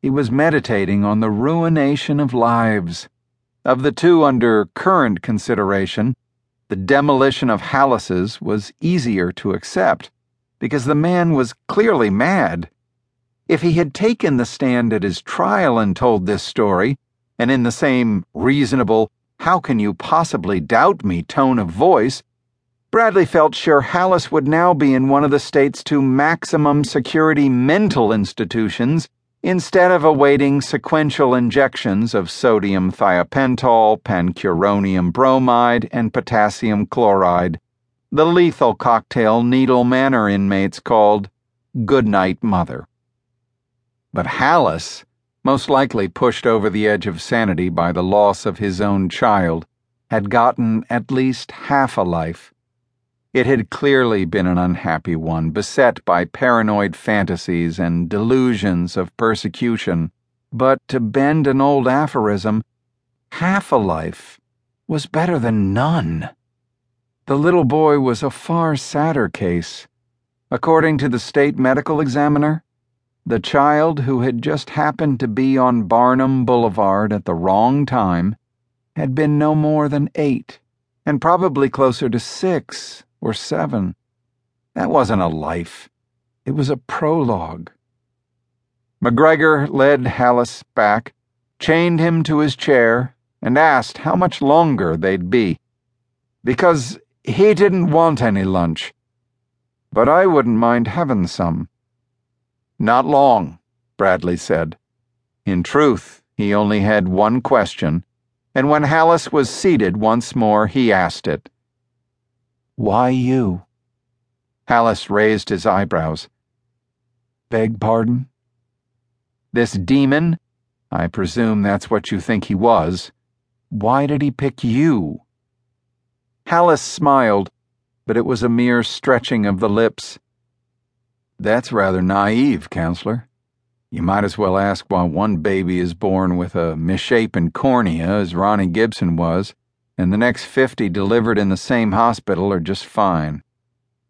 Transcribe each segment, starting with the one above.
he was meditating on the ruination of lives. Of the two under current consideration, the demolition of Hallas's was easier to accept because the man was clearly mad. If he had taken the stand at his trial and told this story, and in the same reasonable, how can you possibly doubt me tone of voice, Bradley felt sure Hallas would now be in one of the state's two maximum security mental institutions instead of awaiting sequential injections of sodium thiopental, pancuronium bromide, and potassium chloride, the lethal cocktail Needle Manor inmates called Goodnight Mother. But Hallas, most likely pushed over the edge of sanity by the loss of his own child, had gotten at least half a life. It had clearly been an unhappy one, beset by paranoid fantasies and delusions of persecution. But to bend an old aphorism, half a life was better than none. The little boy was a far sadder case. According to the state medical examiner, the child who had just happened to be on Barnum Boulevard at the wrong time had been no more than eight, and probably closer to six or seven. That wasn't a life, it was a prologue. McGregor led Hallas back, chained him to his chair, and asked how much longer they'd be. Because he didn't want any lunch. But I wouldn't mind having some. Not long, Bradley said. In truth, he only had one question, and when Hallas was seated once more, he asked it. Why you? Hallas raised his eyebrows. Beg pardon? This demon, I presume that's what you think he was, why did he pick you? Hallas smiled, but it was a mere stretching of the lips. That's rather naive, counselor. You might as well ask why one baby is born with a misshapen cornea, as Ronnie Gibson was, and the next 50 delivered in the same hospital are just fine.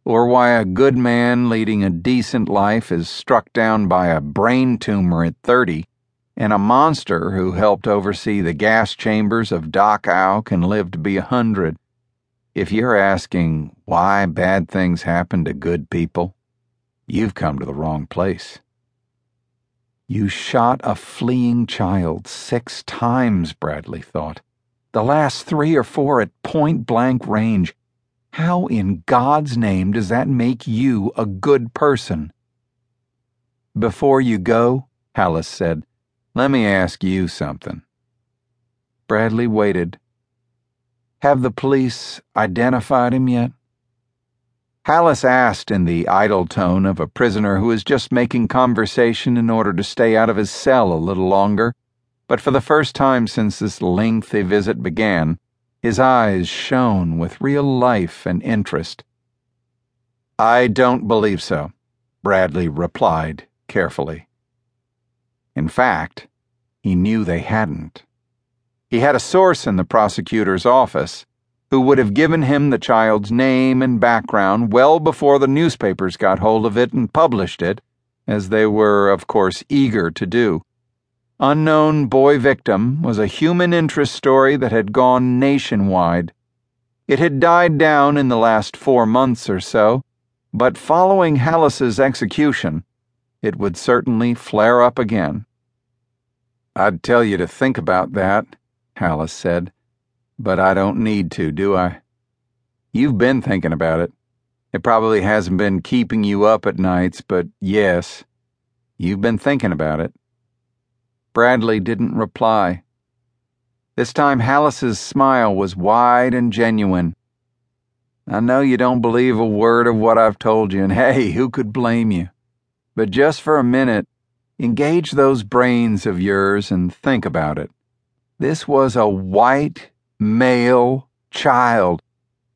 Or why a good man leading a decent life is struck down by a brain tumor at 30, and a monster who helped oversee the gas chambers of Auschwitz can live to be a hundred. If you're asking why bad things happen to good people, You've come to the wrong place. You shot a fleeing child six times, Bradley thought. The last three or four at point blank range. How in God's name does that make you a good person? Before you go, Hallas said, let me ask you something. Bradley waited. Have the police identified him yet? Hallas asked in the idle tone of a prisoner who is just making conversation in order to stay out of his cell a little longer, but for the first time since this lengthy visit began, his eyes shone with real life and interest. I don't believe so, Bradley replied carefully. In fact, he knew they hadn't. He had a source in the prosecutor's office who would have given him the child's name and background well before the newspapers got hold of it and published it, as they were, of course, eager to do. Unknown Boy Victim was a human interest story that had gone nationwide. It had died down in the last four months or so, but following Hallas's execution, it would certainly flare up again. I'd tell you to think about that, Hallas said. But I don't need to, do I? You've been thinking about it. It probably hasn't been keeping you up at nights, but yes, you've been thinking about it. Bradley didn't reply. This time Hallas's smile was wide and genuine. I know you don't believe a word of what I've told you, and hey, who could blame you? But just for a minute, engage those brains of yours and think about it. This was a white, male child,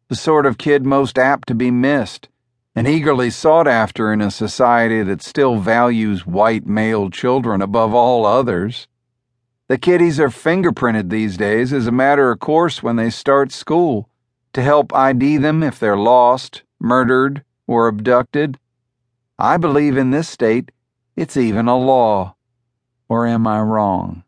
the sort of kid most apt to be missed and eagerly sought after in a society that still values white male children above all others. The kiddies are fingerprinted these days as a matter of course when they start school to help ID them if they're lost, murdered, or abducted. I believe in this state it's even a law. Or am I wrong?